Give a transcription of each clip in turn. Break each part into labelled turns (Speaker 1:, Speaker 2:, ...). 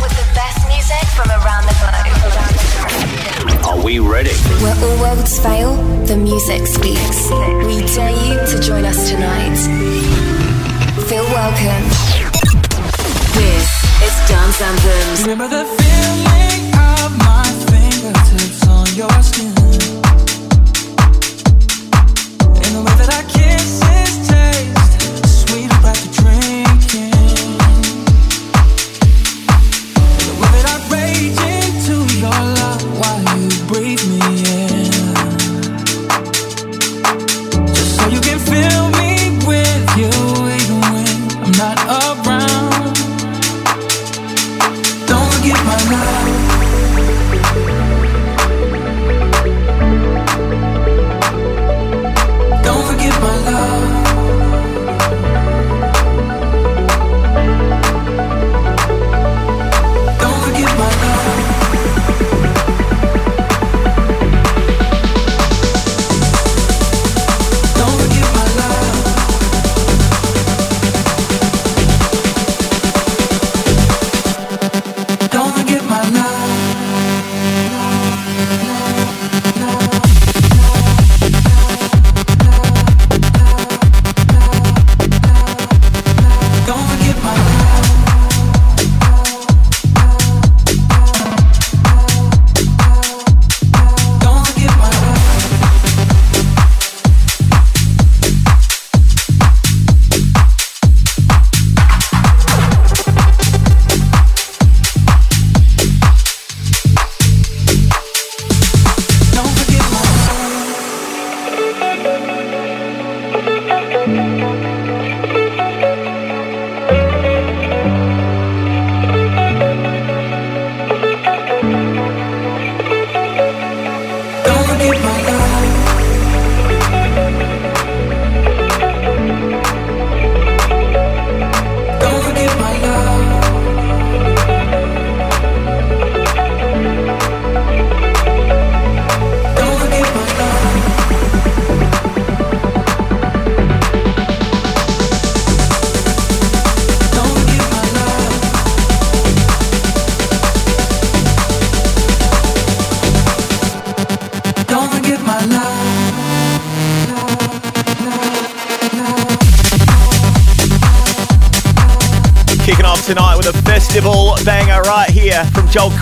Speaker 1: with the best music from around the globe.
Speaker 2: Are we ready?
Speaker 1: Where all worlds fail, the music speaks. We dare you to join us tonight. Feel welcome. This is Dance Anthems.
Speaker 3: Remember the feeling of my fingertips on your skin.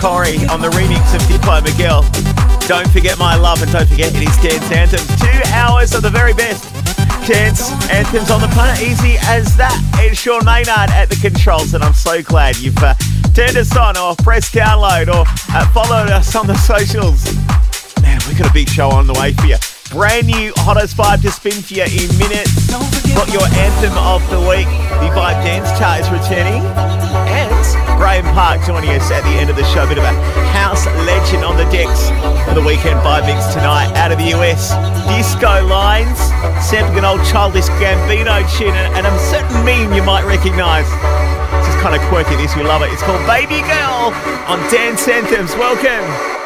Speaker 4: Corey on the remix of Diplo Miguel. Don't forget my love and don't forget it is Dance Anthems. Two hours of the very best dance anthems on the planet. Easy as that. It's Sean Maynard at the controls, and I'm so glad you've uh, turned us on or pressed download or uh, followed us on the socials. Man, we've got a big show on the way for you. Brand new hottest vibe to spin for you in minutes. Got your anthem of the week. The Vibe Dance Chart is returning. Graeme Park joining us at the end of the show. Bit of a house legend on the decks for the weekend vibe mix tonight out of the US. Disco Lines, sampling an old childish Gambino tune and, a certain meme you might recognise. This is kind of quirky, this, we love it. It's called Baby Girl on Dance Anthems. Welcome.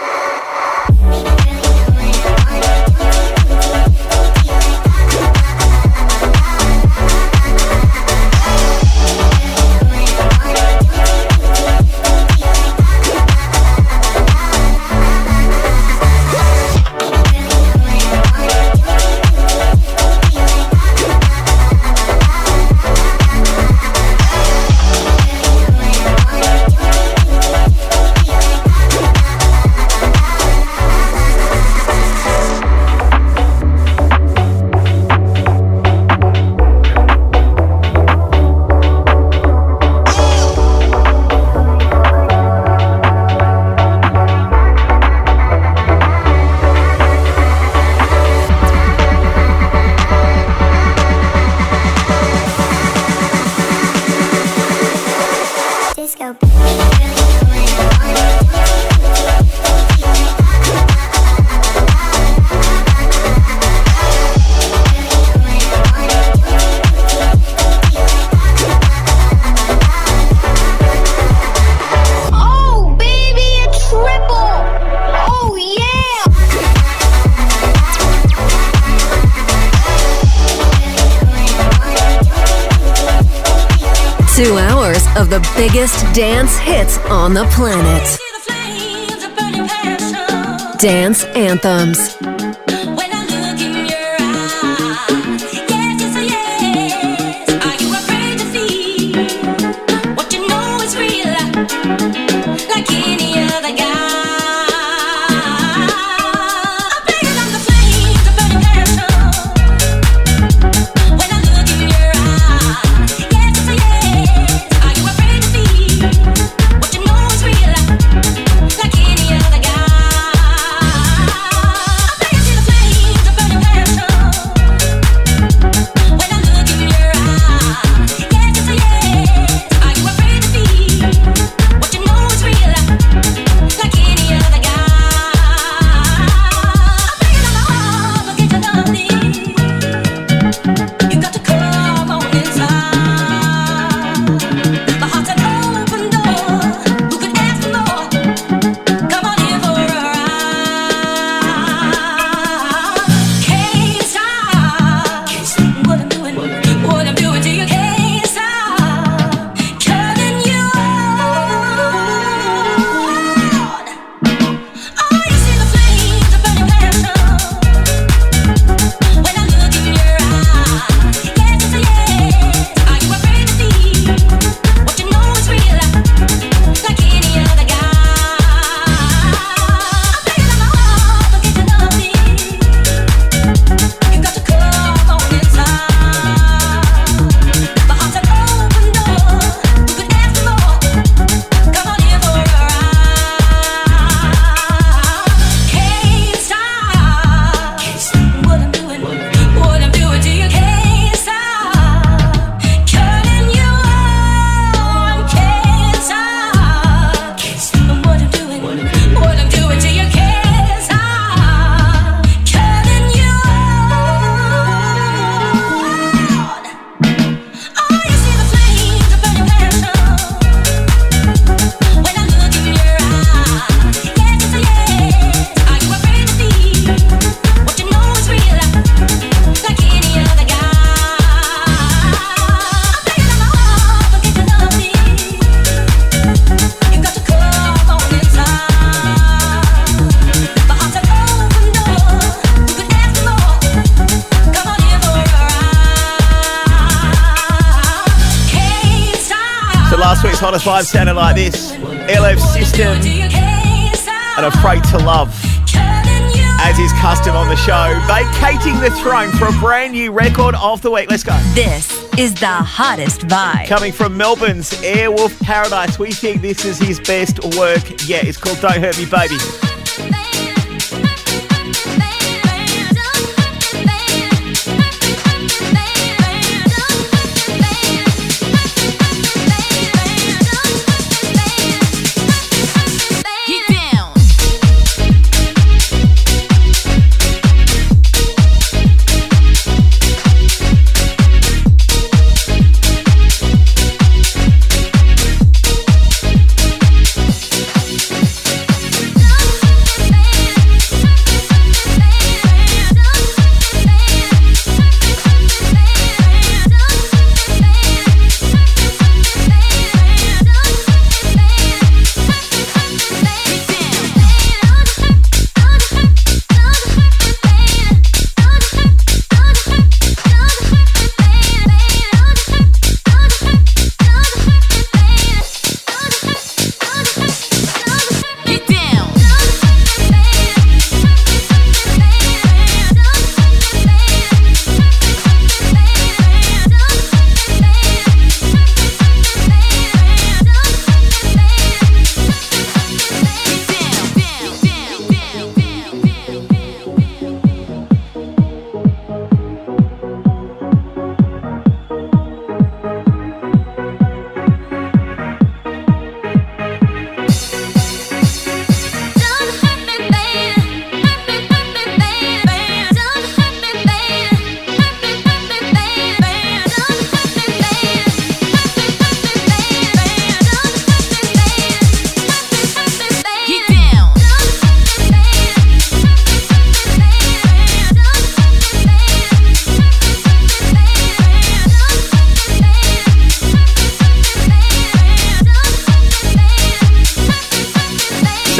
Speaker 2: Dance hits on the planet. Dance Anthems.
Speaker 4: Vibe sounded like this. LF System and Afraid to Love. As is custom on the show, vacating the throne for a brand new record of the week. Let's go.
Speaker 5: This is the hottest vibe.
Speaker 4: Coming from Melbourne's Airwolf Paradise, we think this is his best work yet. It's called Don't Hurt Me Baby.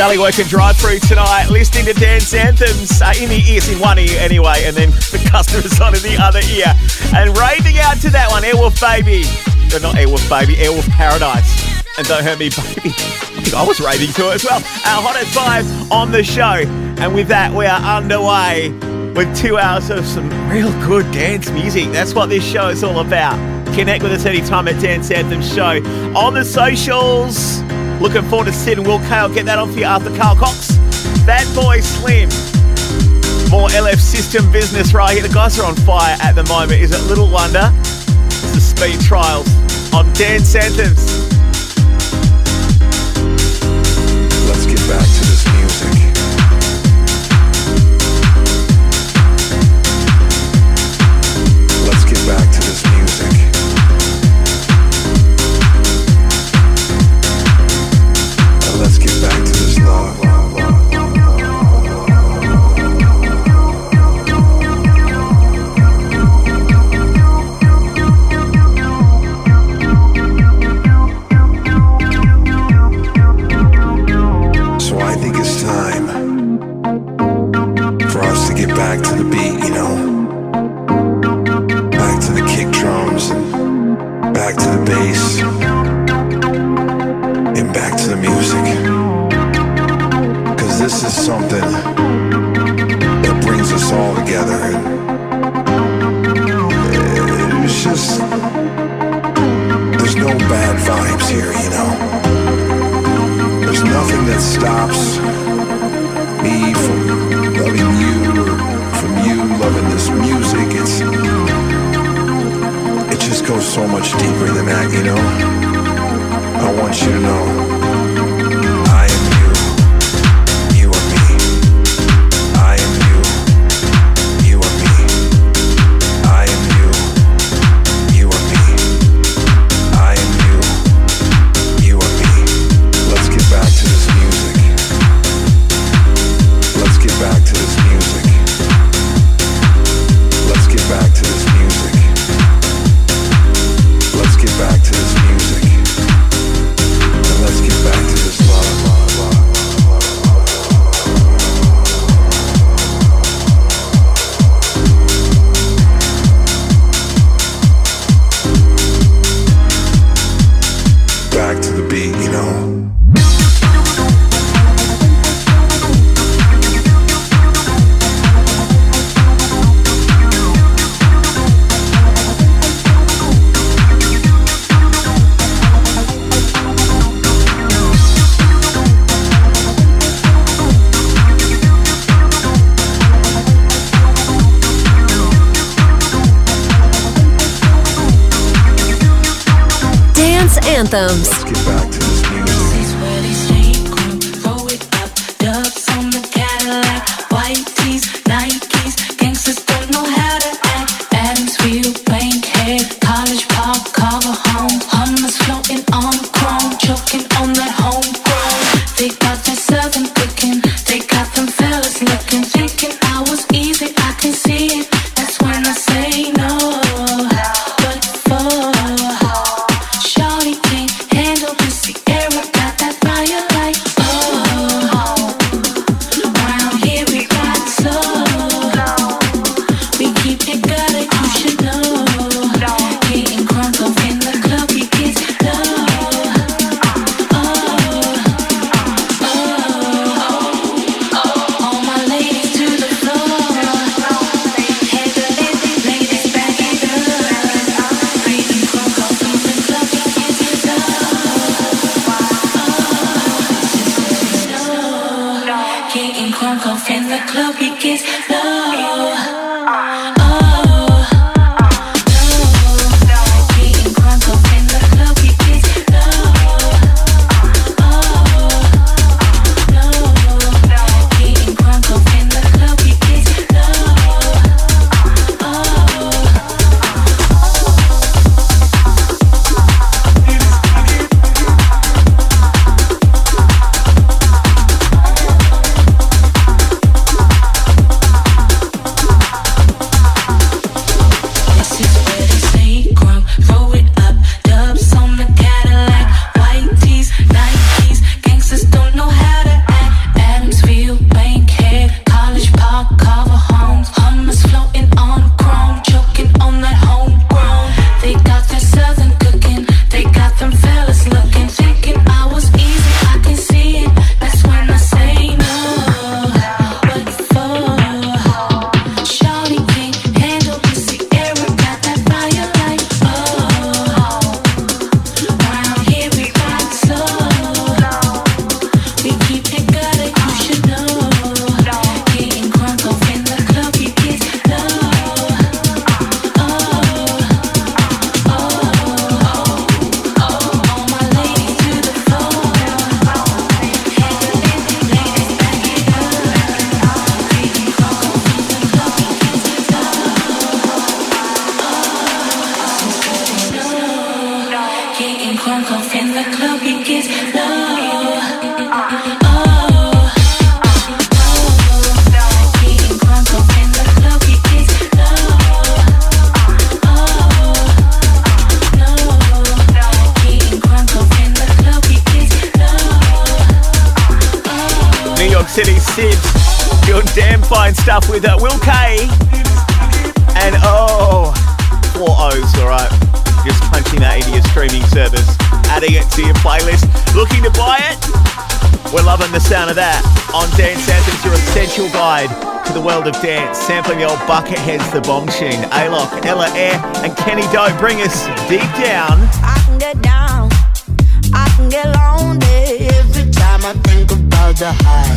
Speaker 4: daily work drive through tonight, listening to dance anthems uh, in the ears, in one ear anyway, and then the customers on in the other ear. And raving out to that one, Airwolf Baby. No, not Airwolf Baby, Airwolf Paradise. And Don't Hurt Me Baby. I think I was raving to it as well. Our hottest five on the show. And with that, we are underway with two hours of some real good dance music. That's what this show is all about. Connect with us anytime at Dance Anthem Show on the socials Looking forward to seeing Will Kale get that on for you after Carl Cox. Bad boy Slim. More LF system business right here. The guys are on fire at the moment. Is it little wonder? It's the speed trials on Dance Anthems.
Speaker 2: Let's get back to this music.
Speaker 4: world of dance, sampling the old Bucketheads, the Bomb Tune, Alok, Ella Eyre, and Kenny Dope bring us deep down.
Speaker 6: I can get down, I can get lonely every time I think about the
Speaker 7: high.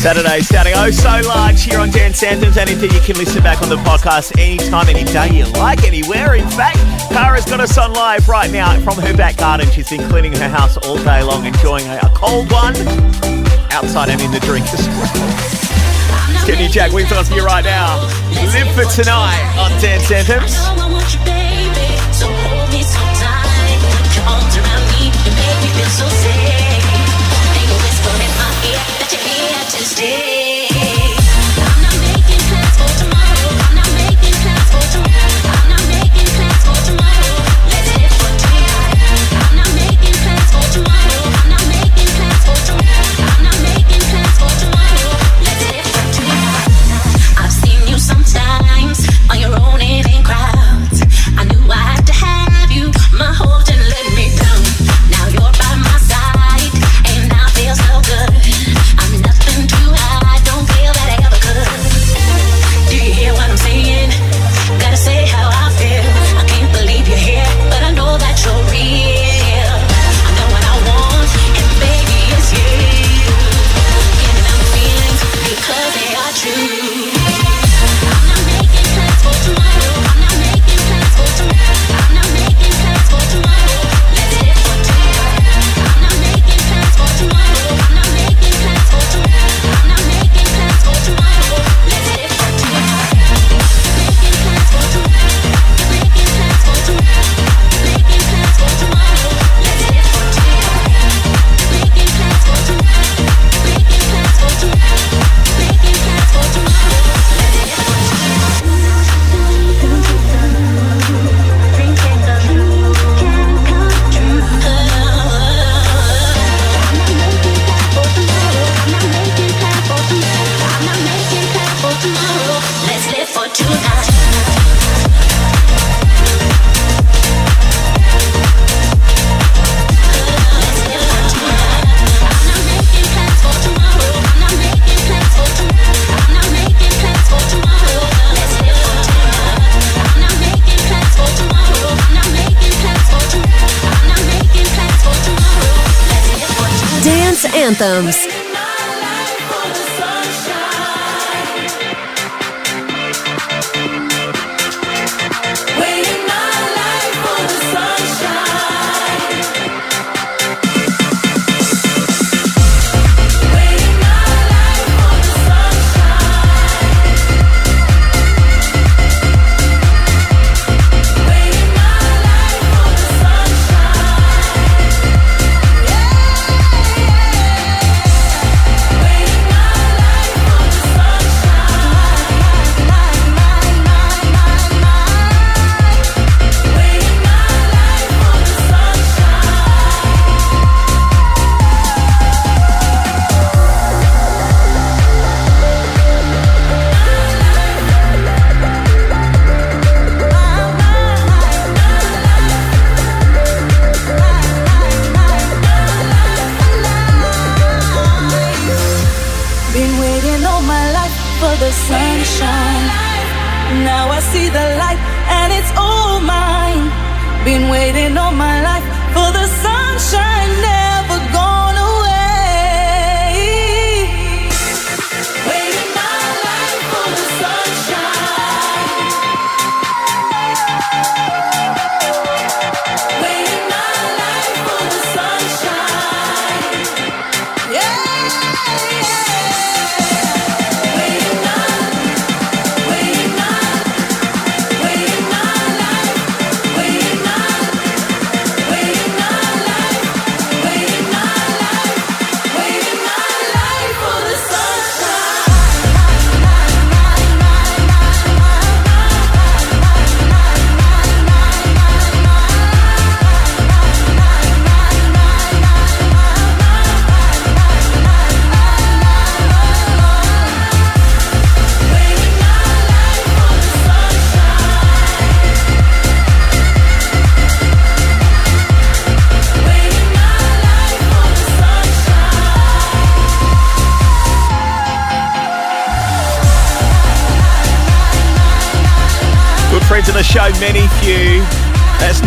Speaker 8: Saturday sounding oh so large here on Dance and Anything you can listen back on the podcast anytime, any day you like, anywhere. In fact, Kara's got us on live right now from her back garden. She's been cleaning her house all day long, enjoying a cold one outside and in the drink. It's Kenny Jack Wings on for you right now. Live for tonight on Dance Anthems.
Speaker 4: cantamos.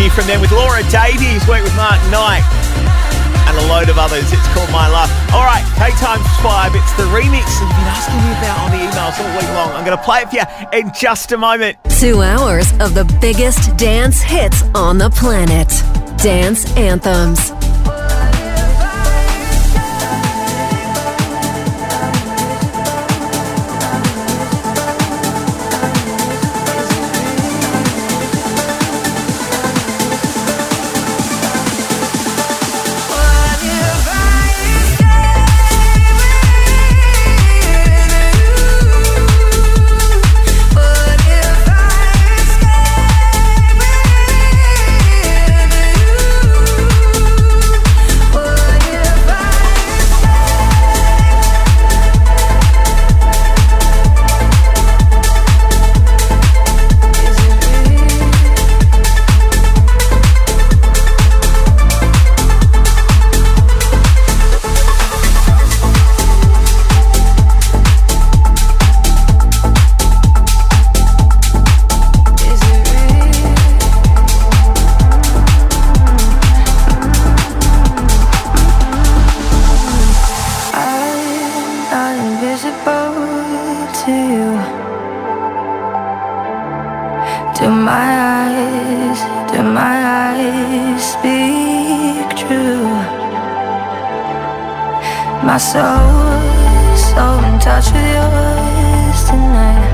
Speaker 4: From them with Laura Davies, worked with Mark Knight, and a load of others. It's called My Life. All right, K times five. It's the remix you've been asking me about on the emails all week long. I'm going to play it for you in just a moment.
Speaker 9: Two hours of the biggest dance hits on the planet. Dance Anthems. Do my eyes, do my eyes speak true? My soul, so in touch with yours tonight.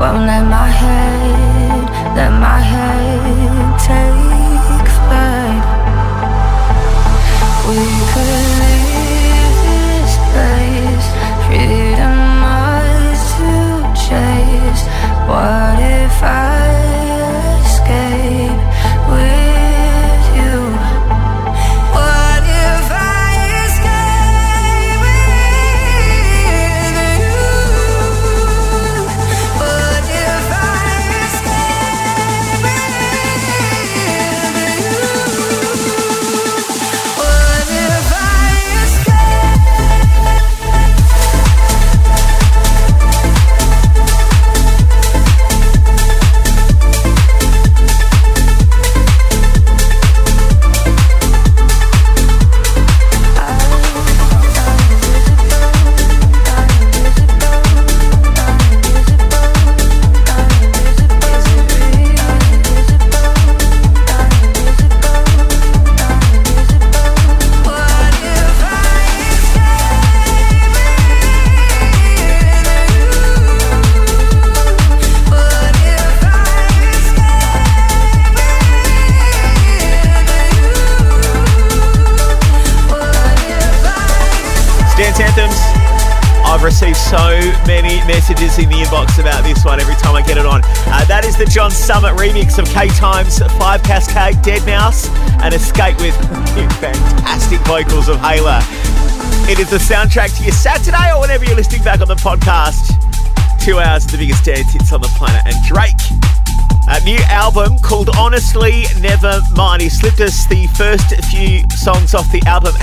Speaker 9: Won't let my head, let my head take flight. We
Speaker 4: messages in the inbox about this one every time I get it on. Uh, that is the John Summit remix of K Times, Five Kaskade, Dead Mouse, and Escape with fantastic vocals of Hayla. It is the soundtrack to your Saturday or whenever you're listening back on the podcast. Two hours of the biggest dance hits on the planet. And Drake, a new album called Honestly Never Mind. He slipped us the first few songs off the album.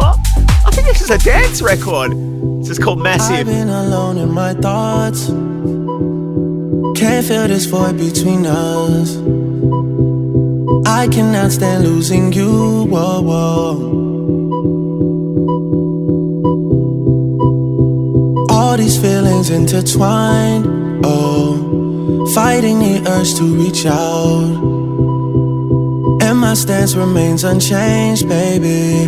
Speaker 4: I think this is a dance record. Is called Massive.
Speaker 10: I've been alone in my thoughts. Can't feel this void between us. I cannot stand losing you. Whoa, whoa. All these feelings intertwined. Oh, fighting the urge to reach out. And my stance remains unchanged, baby.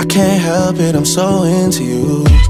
Speaker 10: I can't help it, I'm so into you.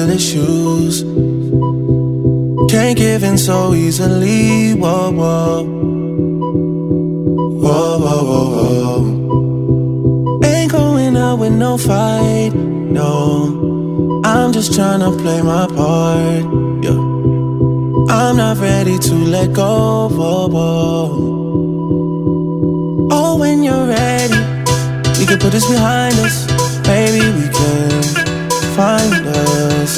Speaker 10: Got real issues. Can't give in so easily. Whoa, whoa. Whoa, whoa, whoa, whoa. Ain't going out with no fight. No. I'm just trying to play my part. Yeah. I'm not ready to let go. Whoa, whoa. Oh, when you're ready. We can put this behind us. Maybe we can find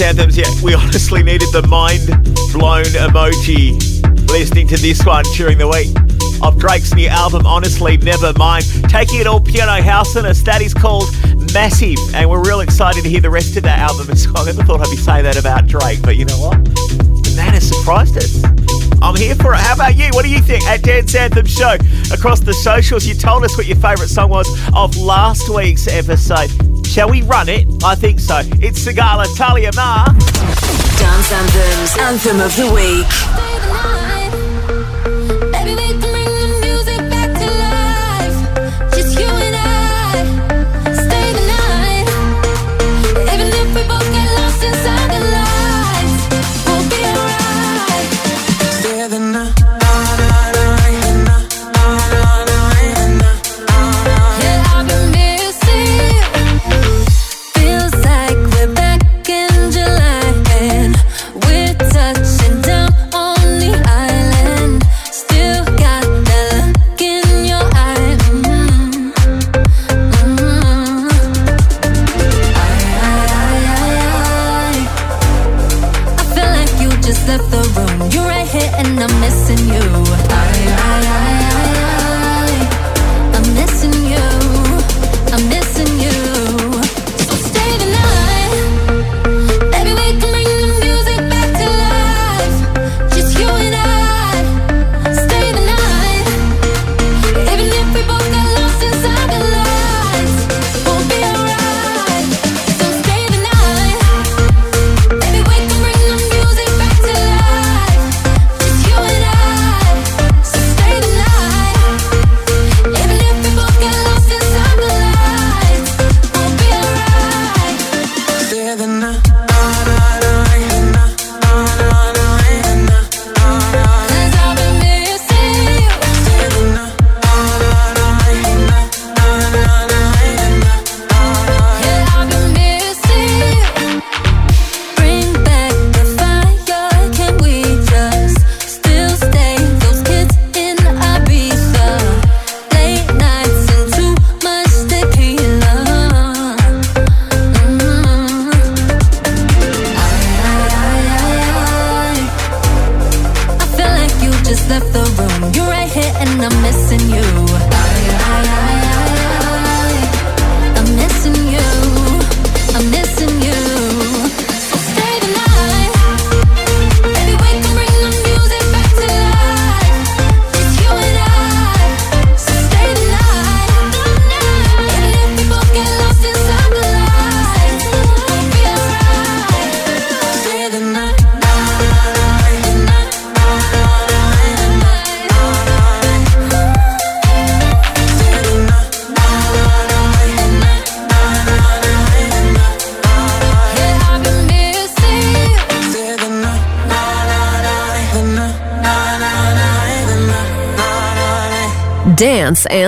Speaker 4: Anthems, yeah, we honestly needed the mind blown emoji listening to this one during the week of Drake's new album, Honestly Nevermind. Taking it all piano house in us, that is called Massive, and we're real excited to hear the rest of that album well. I never thought I'd be saying that about Drake, but you know what? The man has surprised us. I'm here for it. How about you? What do you think? At Dance Anthem Show across the socials, you told us what your favourite song was of last week's episode. Shall we run it? I think so. It's Sigala Talia Mar.
Speaker 2: Dance Anthems, Anthem of the Week.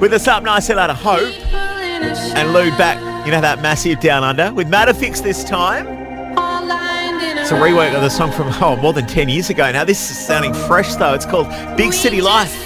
Speaker 4: with
Speaker 11: us up nice and out of hope. And Luude back, you know, that massive down under with Mattafix this time. It's a rework of the song from, oh, more than 10 years ago now. This is sounding fresh though. It's called Big City Life.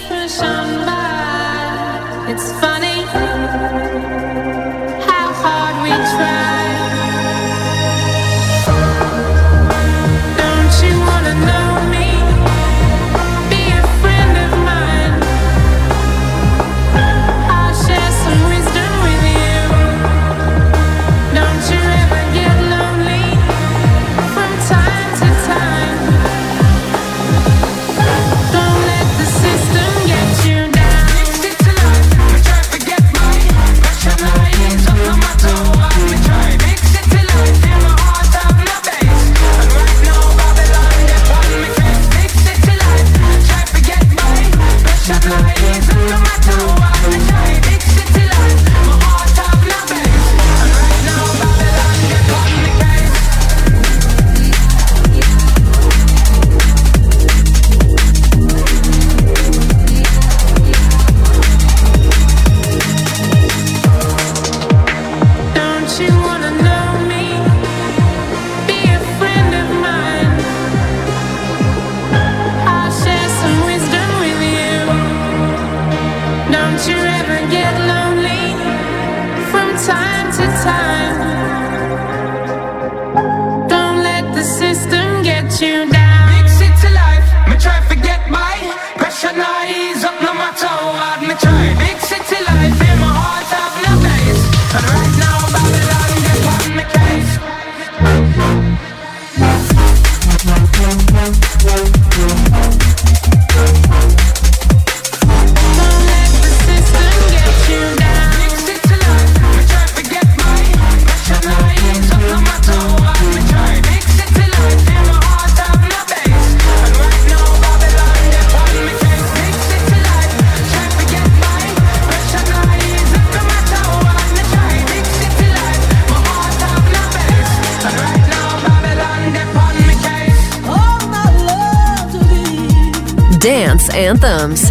Speaker 5: love.
Speaker 2: anthems.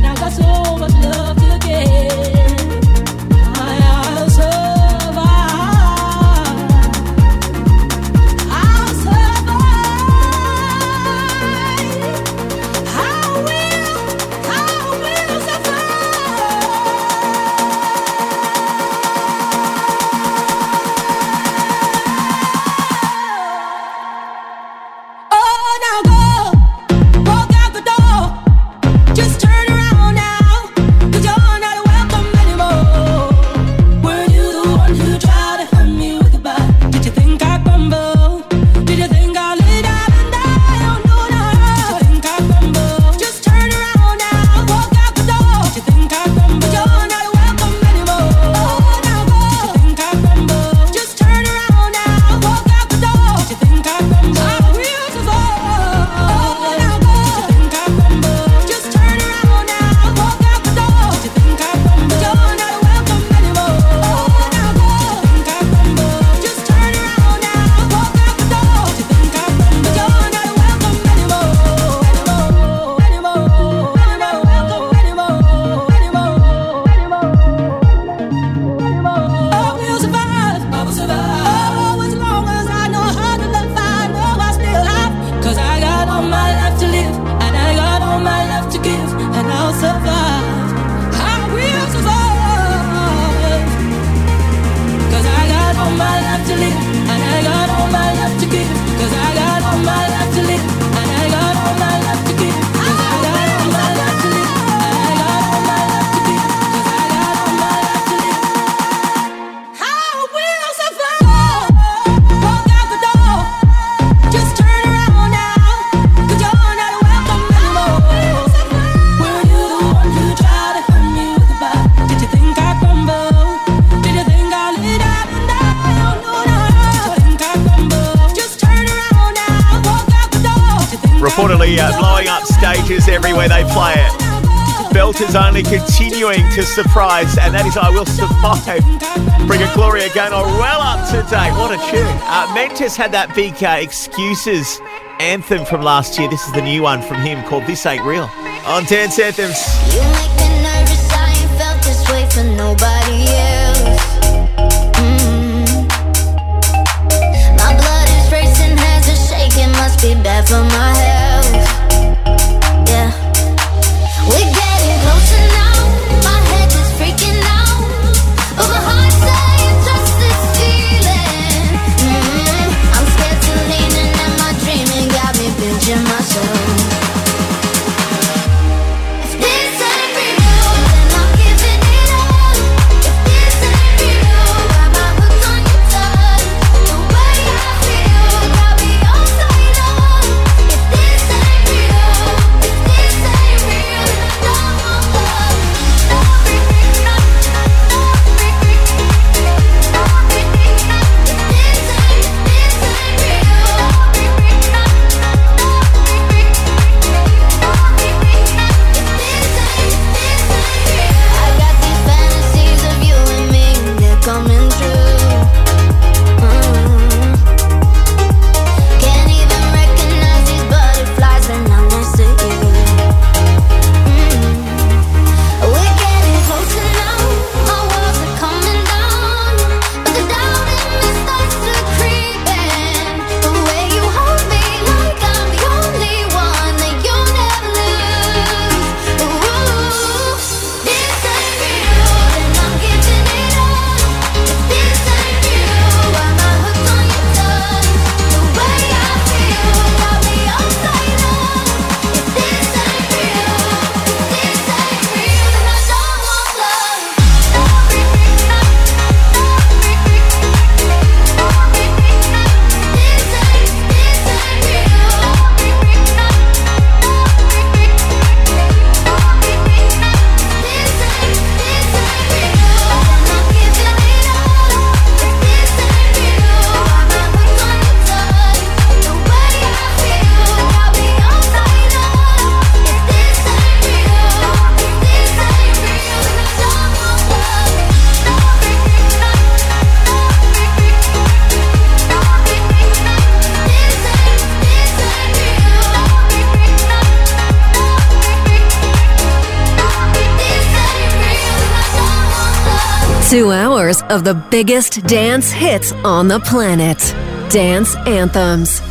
Speaker 2: Baker's Surprise, and that is I Will Survive. Bring Bringing Gloria Gaynor oh, well up to date. What a tune. Uh, Mentis had that big uh, Excuses anthem from last year. This is the new one from him called This Ain't Real on Dance Anthems.
Speaker 6: Mm-hmm. My blood is racing, hands are shaking, must be bad for my health.
Speaker 2: Of the biggest dance hits on the planet. Dance anthems.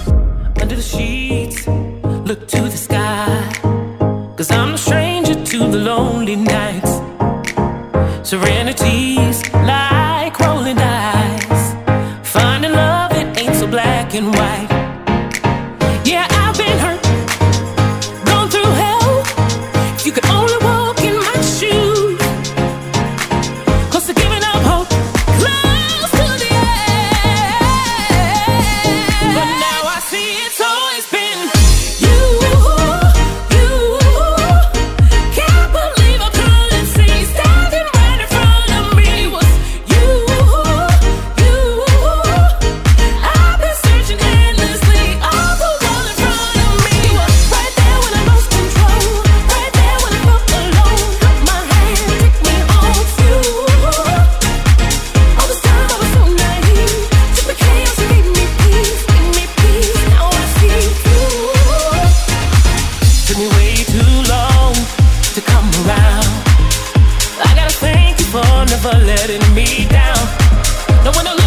Speaker 3: Don't wanna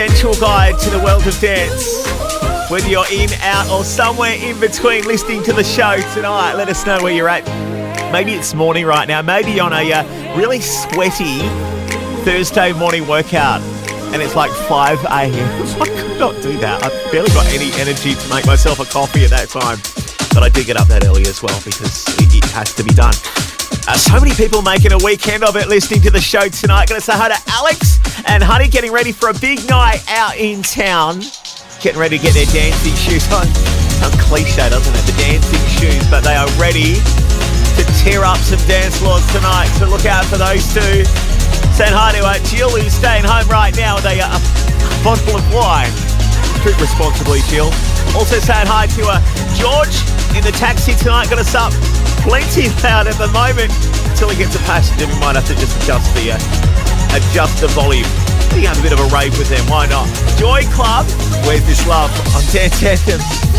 Speaker 4: essential guide to the world of dance. Whether you're in, out, or somewhere in between listening to the show tonight, let us know where you're at. Maybe it's morning right now, maybe on a uh, really sweaty Thursday morning workout, and it's like 5 a.m. I could not do that. I barely got any energy to make myself a coffee at that time. But I did get up that early as well because it, it has to be done. Uh, so many people making a weekend of it listening to the show tonight. To say hi to Alex and Honey getting ready for a big night out in town. Getting ready to get their dancing shoes on. Sounds cliche, doesn't it? The dancing shoes, but they are ready to tear up some dance floors tonight. So look out for those two. Saying hi to uh, Jill, who's staying home right now with a, uh, a bottle of wine. Drink responsibly, Jill. Also saying hi to uh, George in the taxi tonight. Got us up plenty loud at the moment. Until he gets a passenger, we might have to just adjust the uh, adjust the volume. We can have a bit of a rave with them. Why not? Joy Club. Where's this love Dance Anthems?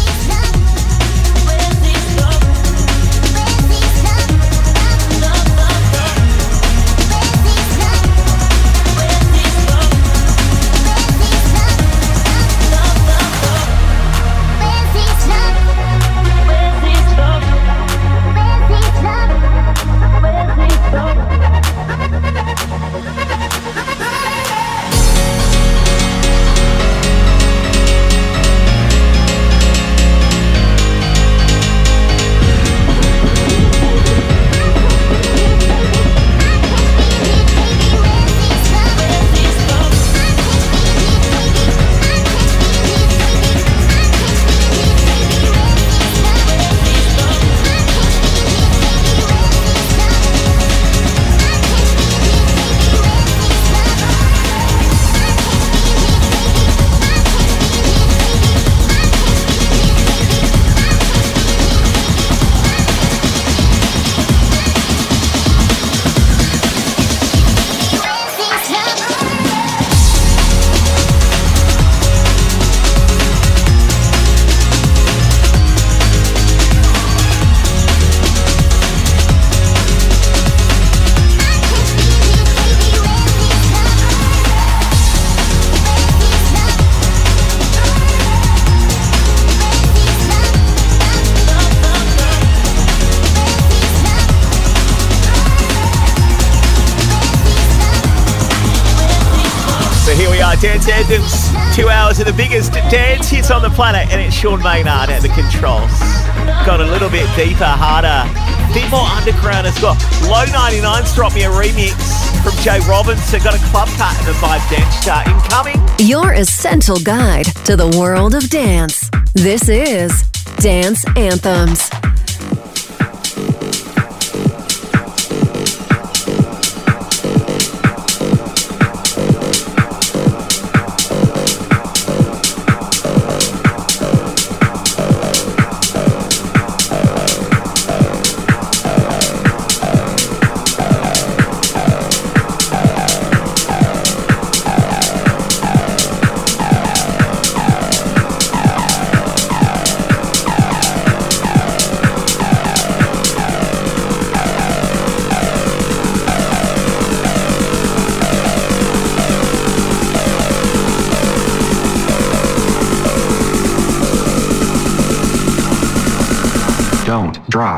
Speaker 4: Of the biggest dance hits on the planet, and it's Sean Maynard at the controls. Got a little bit deeper, harder, bit more underground as well. Low 99's dropped me a remix from Jay Robinson. Got a club cut in the Vibe Dance chart incoming.
Speaker 2: Your essential guide to the world of dance. This is Dance Anthems.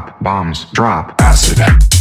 Speaker 12: Drop bombs, drop acid.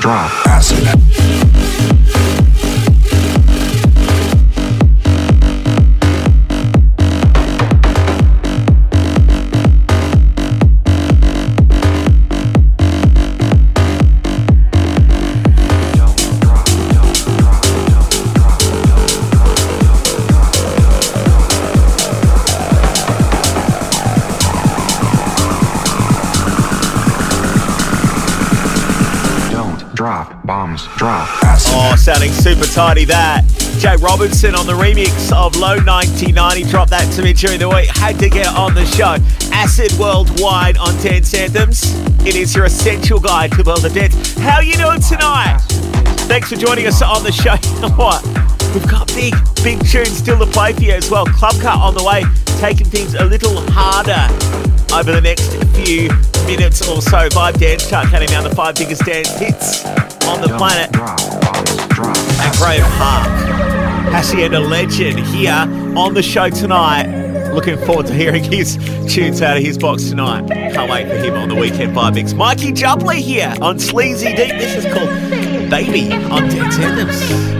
Speaker 12: Drop
Speaker 4: that. Jay Robinson on the remix of Low 1990 dropped that to me during the week. Had to get on the show. Acid Worldwide on Dance Anthems. It is your essential guide to the world of dance. How you doing tonight? Thanks for joining us on the show. You know what? We've got big, big tunes still to play for you as well. Club Cut on the way, taking things a little harder over the next few minutes or so. Vibe Dance Chart counting down the five biggest dance hits on the planet. Graeme Park, Hacienda legend here on the show tonight. Looking forward to hearing his tunes out of his box tonight. Can't wait for him on the weekend vibe mix. Mikey Jupley here on Sleazy Deep. This is called Baby on Anthems.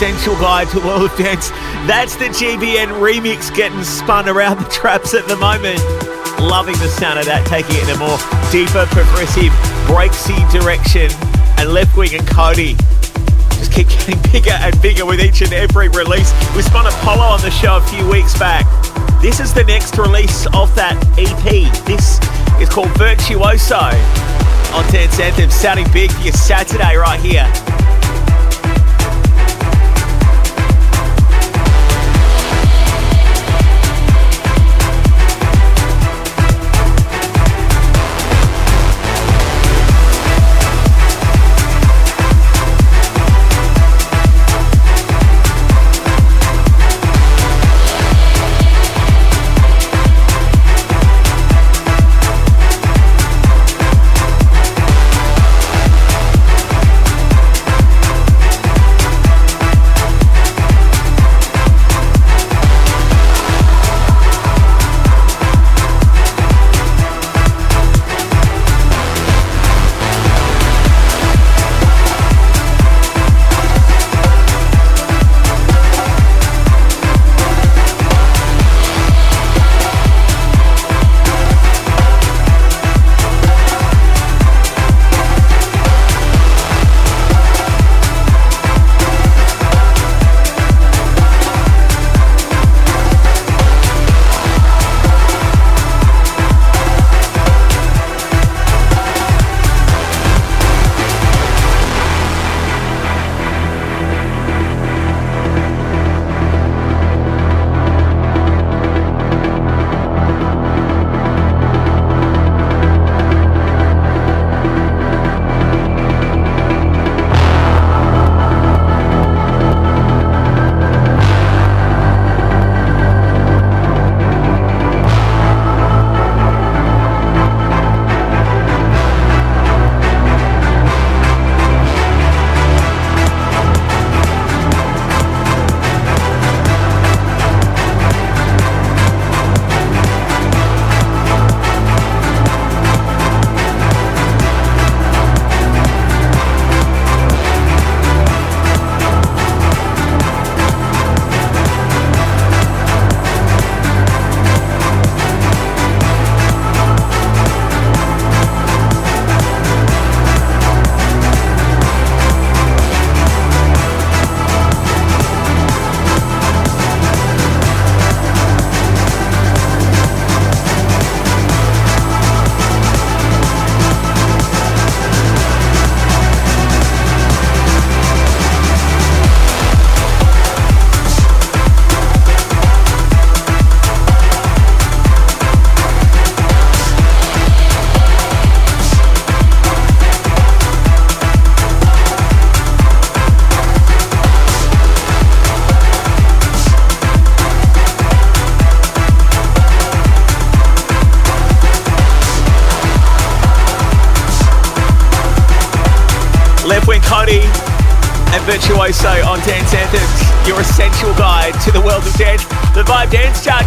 Speaker 4: Essential guide to world of dance. That's the GBN remix getting spun around the traps at the moment. Loving the sound of that, taking it in a more deeper, progressive, breaksy direction. And Left Wing and Kody just keep getting bigger and bigger with each and every release. We spun Apollo on the show a few weeks back. This is the next release of that EP. This is called Virtuoso on Dance Anthem. sounding big for your Saturday right here.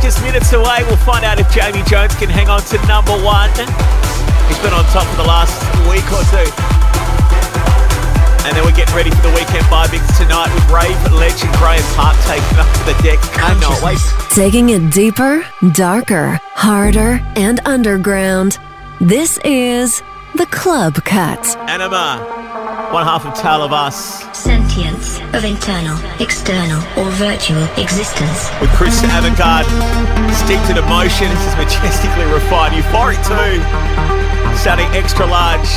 Speaker 4: Just minutes away. We'll find out if Jamie Jones can hang on to number one. He's been on top for the last week or two. And then we're getting ready for the weekend vibings tonight with rave legend Graeme Park taking up to the deck. Cannot wait.
Speaker 2: Taking it deeper, darker, harder, and underground. This is the Club Cut.
Speaker 4: Anyma, one half of Tale of Us
Speaker 13: Sentience of internal, external, or virtual existence.
Speaker 4: with Chris Avantgarde. Steeped in emotion, this is majestically refined. Euphoric too. Sounding extra large.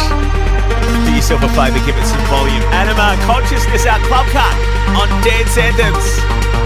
Speaker 4: Do yourself a favour, give it some volume. Anyma, Consciousness, our club cut on Dance Anthems.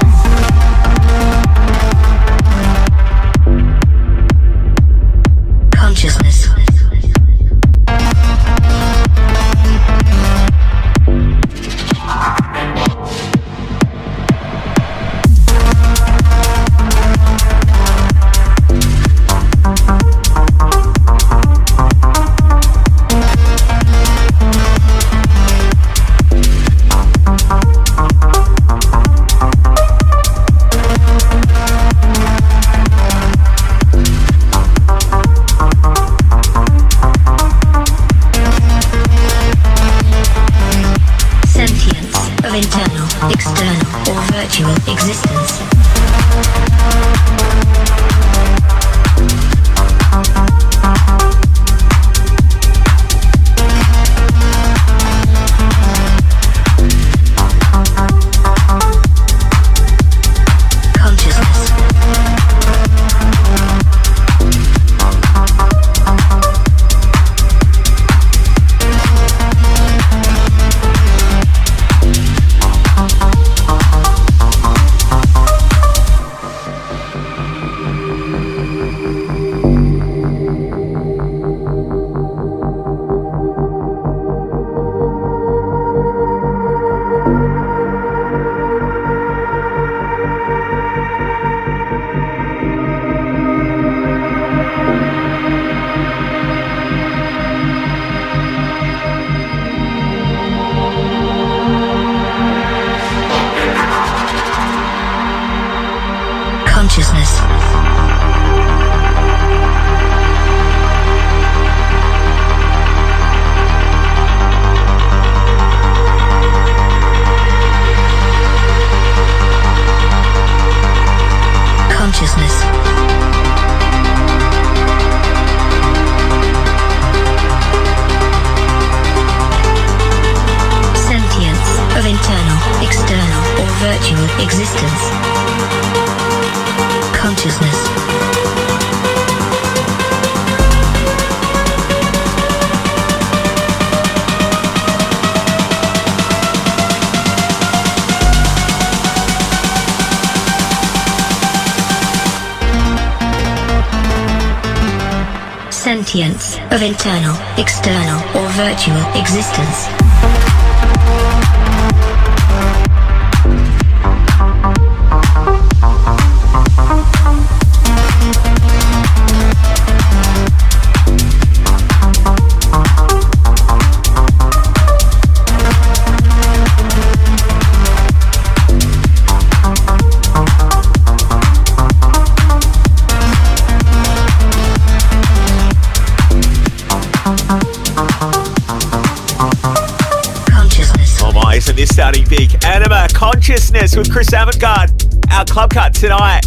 Speaker 4: Madness with Chris Avantgarde, our club cut tonight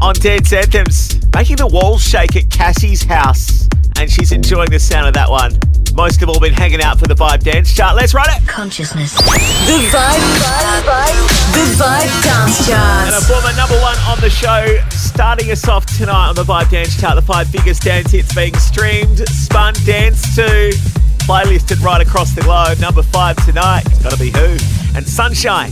Speaker 4: on Dance Anthems, making the walls shake at Cassie's house, and she's enjoying the sound of that one. Most have all been hanging out for the Vibe Dance Chart. Let's run it!
Speaker 13: Consciousness.
Speaker 2: The Vibe, Vibe, Vibe, the Vibe Dance Chart.
Speaker 4: And a former number one on the show, starting us off tonight on the Vibe Dance Chart, the five biggest dance hits being streamed, spun, danced to,
Speaker 2: playlisted right across the globe. Number five tonight, it's gotta be who? And Sunshine.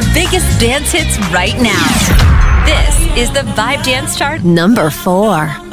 Speaker 5: the biggest dance hits right now. This is the Vibe Dance Chart
Speaker 14: number four.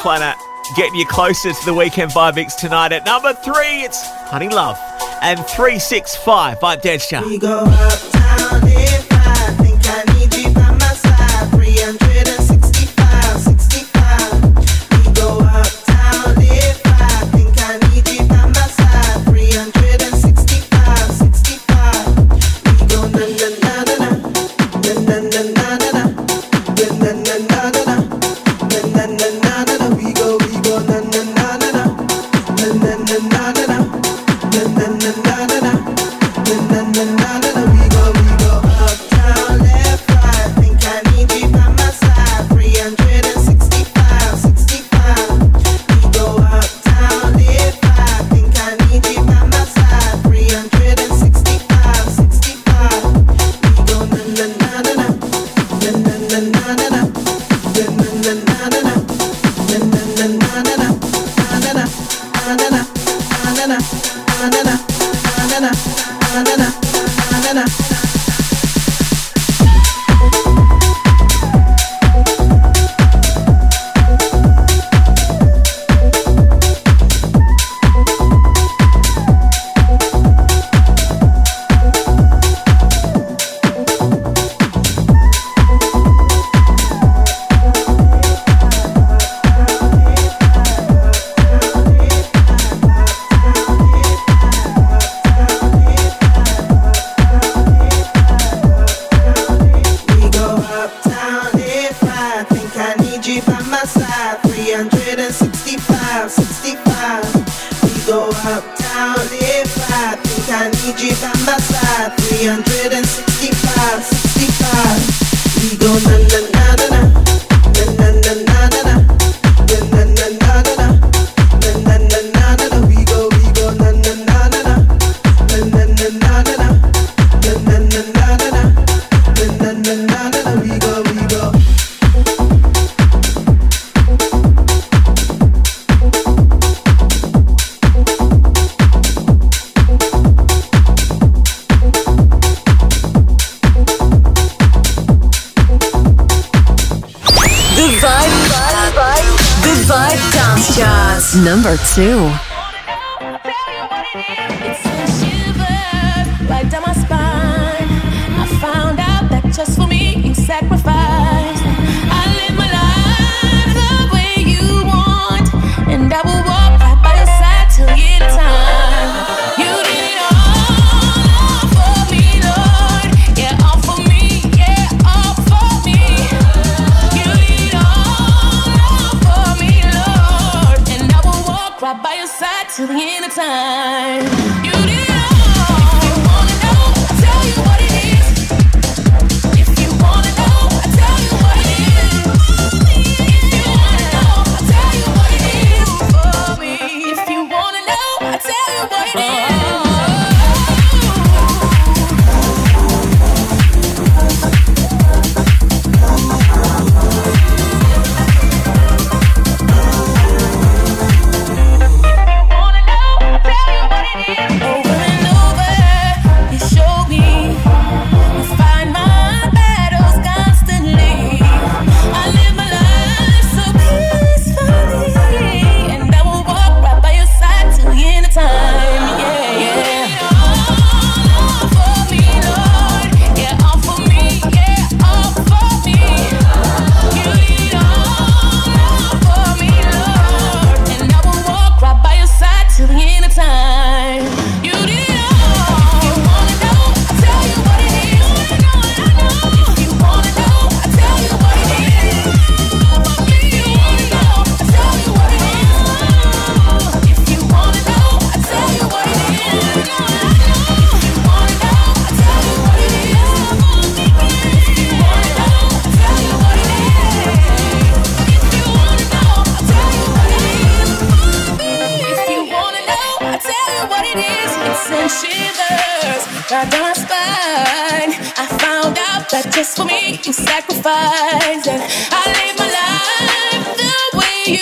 Speaker 14: Planet, getting you closer to the weekend vibe mix tonight. At number three, it's Honey Love and 365. I'm Dance Chart.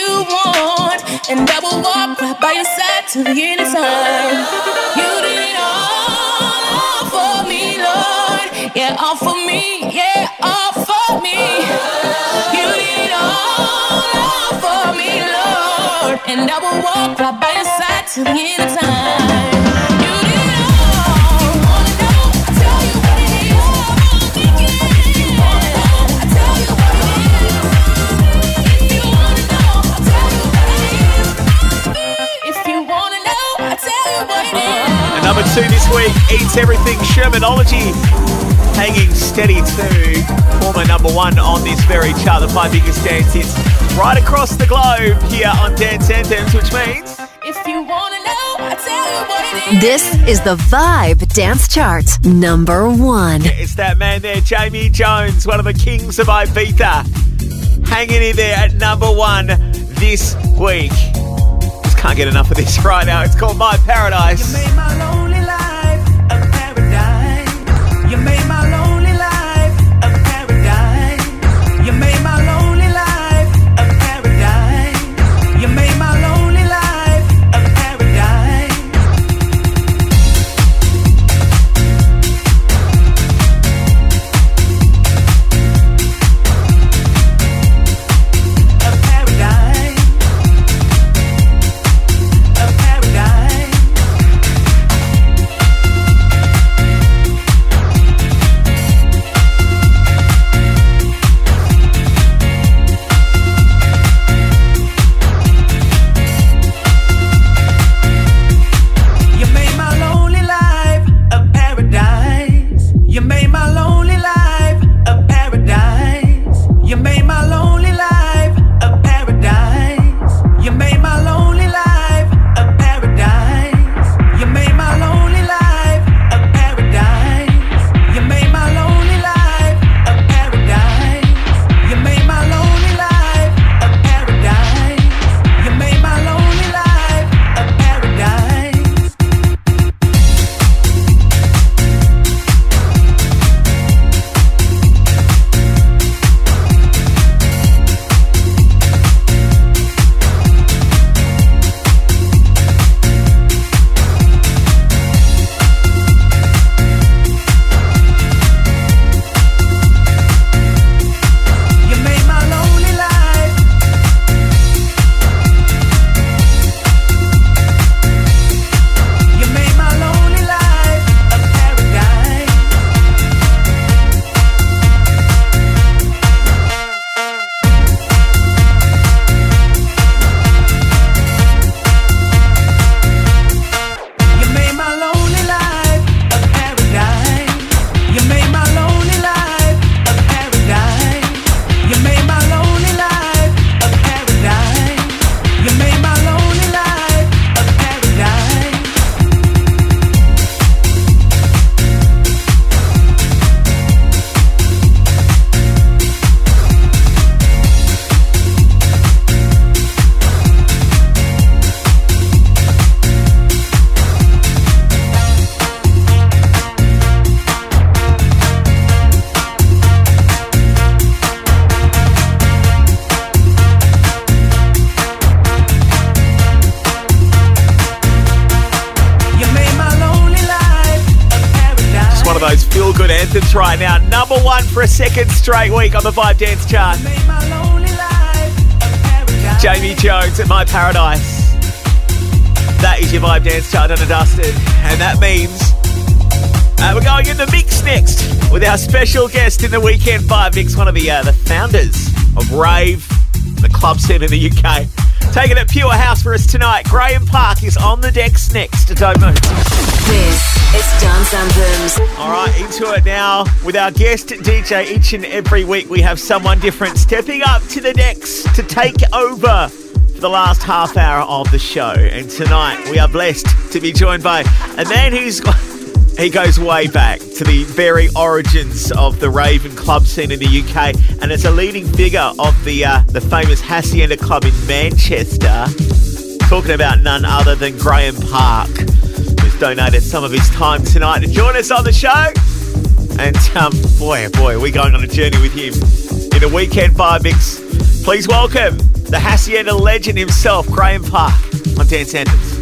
Speaker 15: You
Speaker 16: want, and I will walk right by your side
Speaker 2: to the end of time. You did it all, all for me, Lord. Yeah, all for me. Yeah, all for me. You did it all, all for me, Lord, and I will walk right by your side to the end of time.
Speaker 17: Number two this week, Eats Everything Shermanology. Hanging steady to former number one on this very chart, the five biggest dance hits right across the globe here on Dance Anthems, which means
Speaker 2: If you wanna know, I tell you what it is.
Speaker 5: This is the Vibe Dance Chart, number one.
Speaker 17: it's that man there, Jamie Jones, one of the kings of Ibiza, hanging in there at number one this week. Just can't get enough of this right now. It's called My Paradise. Right now. Number one for a second straight week on the Vibe Dance Chart. Jamie Jones at My Paradise. That is your Vibe Dance Chart and dusted. And that means uh, we're going in the mix next with our special guest in the Weekend Vibe Mix, one of the, uh, the founders of Rave, the club scene in the UK. Taking it pure house for us tonight. Graeme Park is on the decks next. Don't move.
Speaker 5: This is Dance Anthems.
Speaker 17: All right, into it now with our guest DJ. Each and every week, we have someone different stepping up to the decks to take over for the last half hour of the show. And tonight, we are blessed to be joined by a man who's he goes way back to the very origins of the rave and club scene in the UK, and is a leading figure of the uh, the famous Hacienda Club in Manchester. Talking about none other than Graeme Park, donated some of his time tonight to join us on the show.
Speaker 4: And um, boy, oh boy, we're going on a journey with him in a weekend vibe mix. Please welcome the Hacienda legend himself, Graeme Park, on Dance Anthems.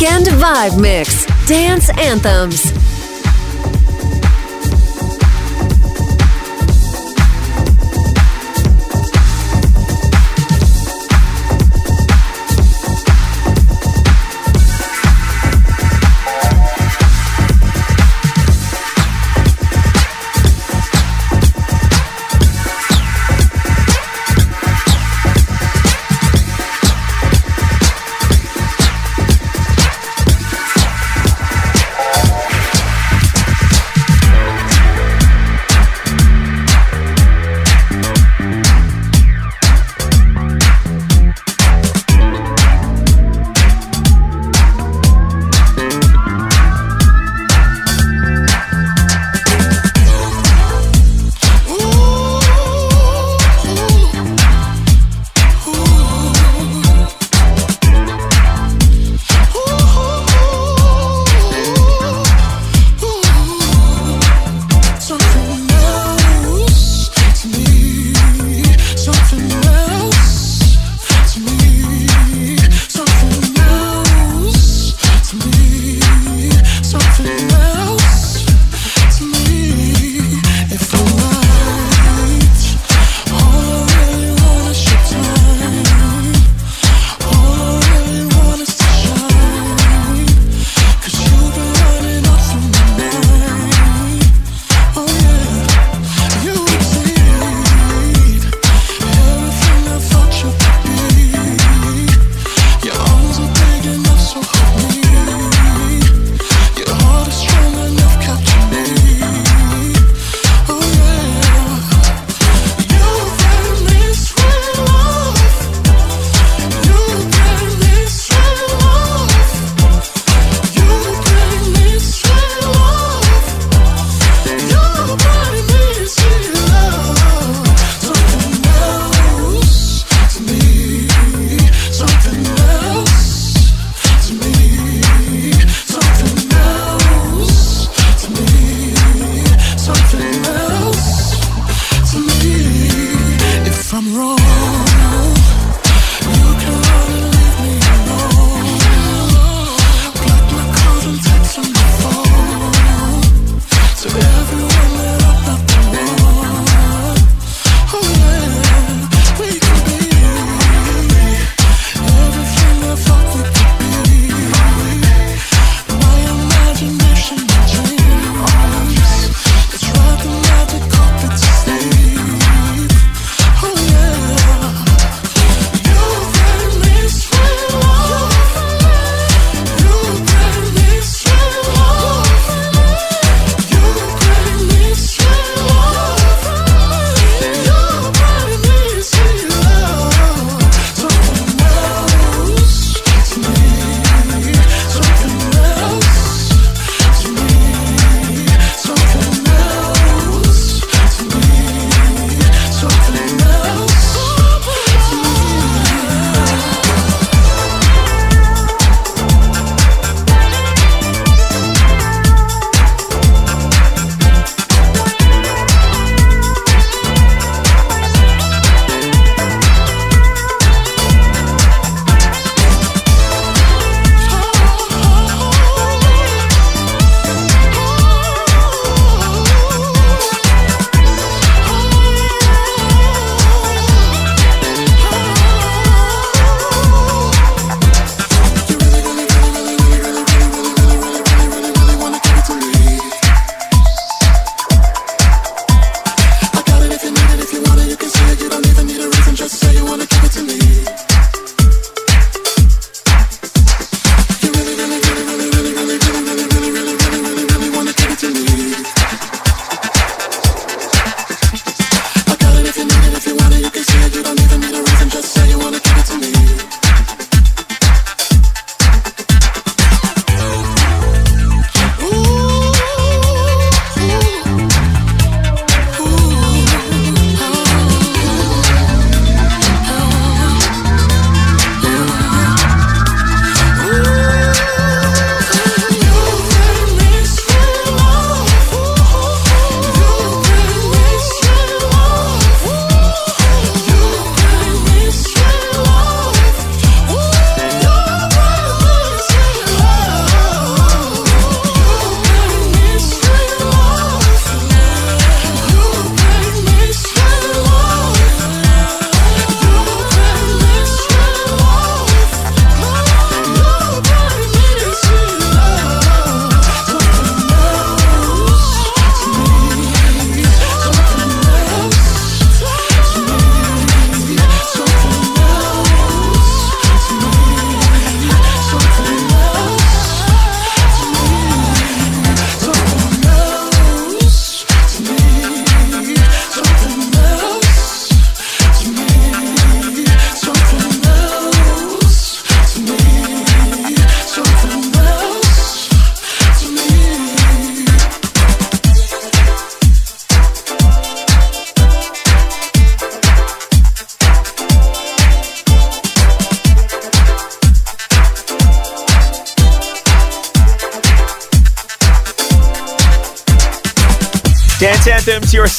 Speaker 2: Weekend Vibe Mix.
Speaker 5: Dance Anthems.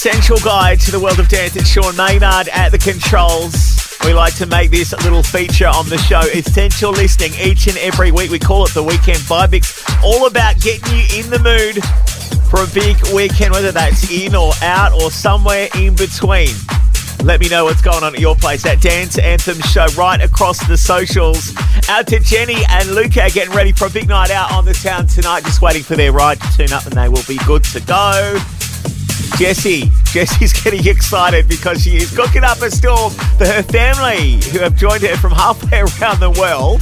Speaker 4: Essential guide to the world of dance. It's Sean Maynard at the controls. We like to make this little feature on the show, Essential Listening, each and every week. We call it the Weekend Vibe Mix, all about getting you in the mood for a big weekend, whether that's in or out or somewhere in between. Let me know what's going on at your place. That Dance Anthem show right across the socials. Out to Jenny and Luca getting ready for a big night out on the town tonight. Just waiting for their ride to tune up and they will be good to go. Jessie, Jessie's getting excited because she is cooking up a storm for her family who have joined her from halfway around the world.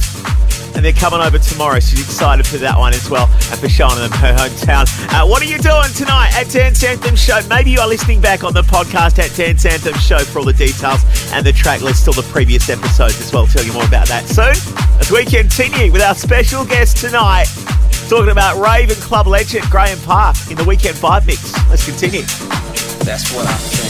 Speaker 4: And they're coming over tomorrow. She's excited for that one as well and for showing them her hometown. Uh, what are you doing tonight at Dance Anthem Show? Maybe you are listening back on the podcast at Dance Anthem Show for all the details and the track list or the previous episodes as well. Tell you more about that soon as we continue with our special guest tonight. Talking about rave and club legend Graeme Park in the Weekend Vibe Mix. Let's continue.
Speaker 18: That's what I think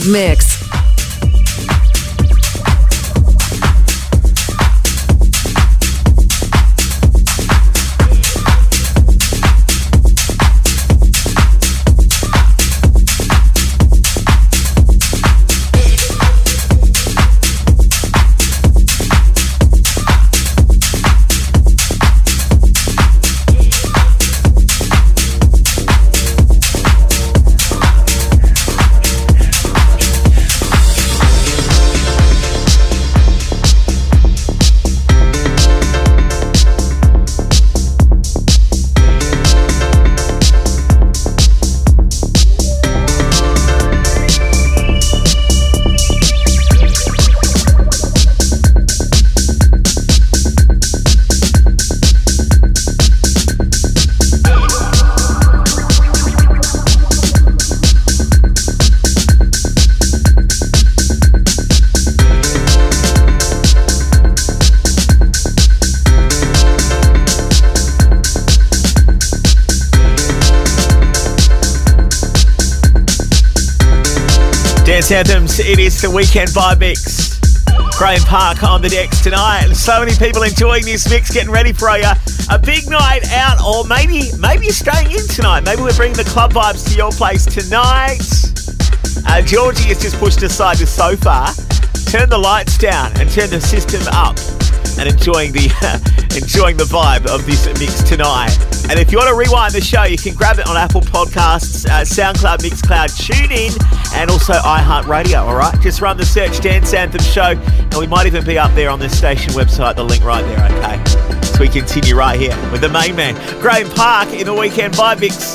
Speaker 2: Vibe Mix.
Speaker 4: It is the weekend vibe mix. Graeme Park on the decks tonight. So many people enjoying this mix, getting ready for a, a big night out, or maybe maybe you're staying in tonight. Maybe we're bringing the club vibes to your place tonight. Uh, Georgie has just pushed aside the sofa, turned the lights down, and turned the system up, and enjoying the enjoying the vibe of this mix tonight. And if you want to rewind the show, you can grab it on Apple Podcasts, uh, SoundCloud, Mixcloud, TuneIn, and also iHeartRadio. All right, just run the search Dance Anthem Show, and we might even be up there on the station website. The link right there. Okay, so we continue right here with the main man, Graeme Park, in the weekend vibe mix.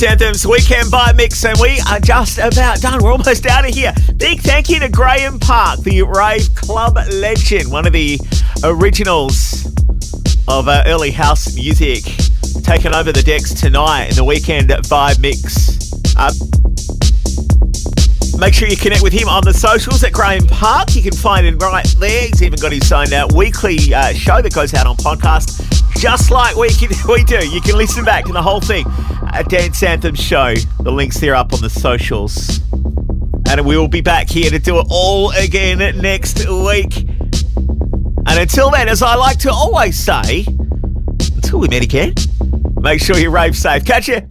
Speaker 4: Dance Anthems Weekend Vibe Mix, and we are just about done. We're almost out of here. Big thank you to Graeme Park, the rave club legend, one of the originals of uh, early house music, taking over the decks tonight in the Weekend Vibe Mix. Uh, Make sure you connect with him on the socials at Graeme Park. You can find him right there. He's even got his signed out weekly uh, show that goes out on podcast, just like we, can, we do. You can listen back to the whole thing at Dance Anthem Show. The links there up on the socials. And we will be back here to do it all again next week. And until then, as I like to always say, until we meet again, make sure you rave safe. Catch you.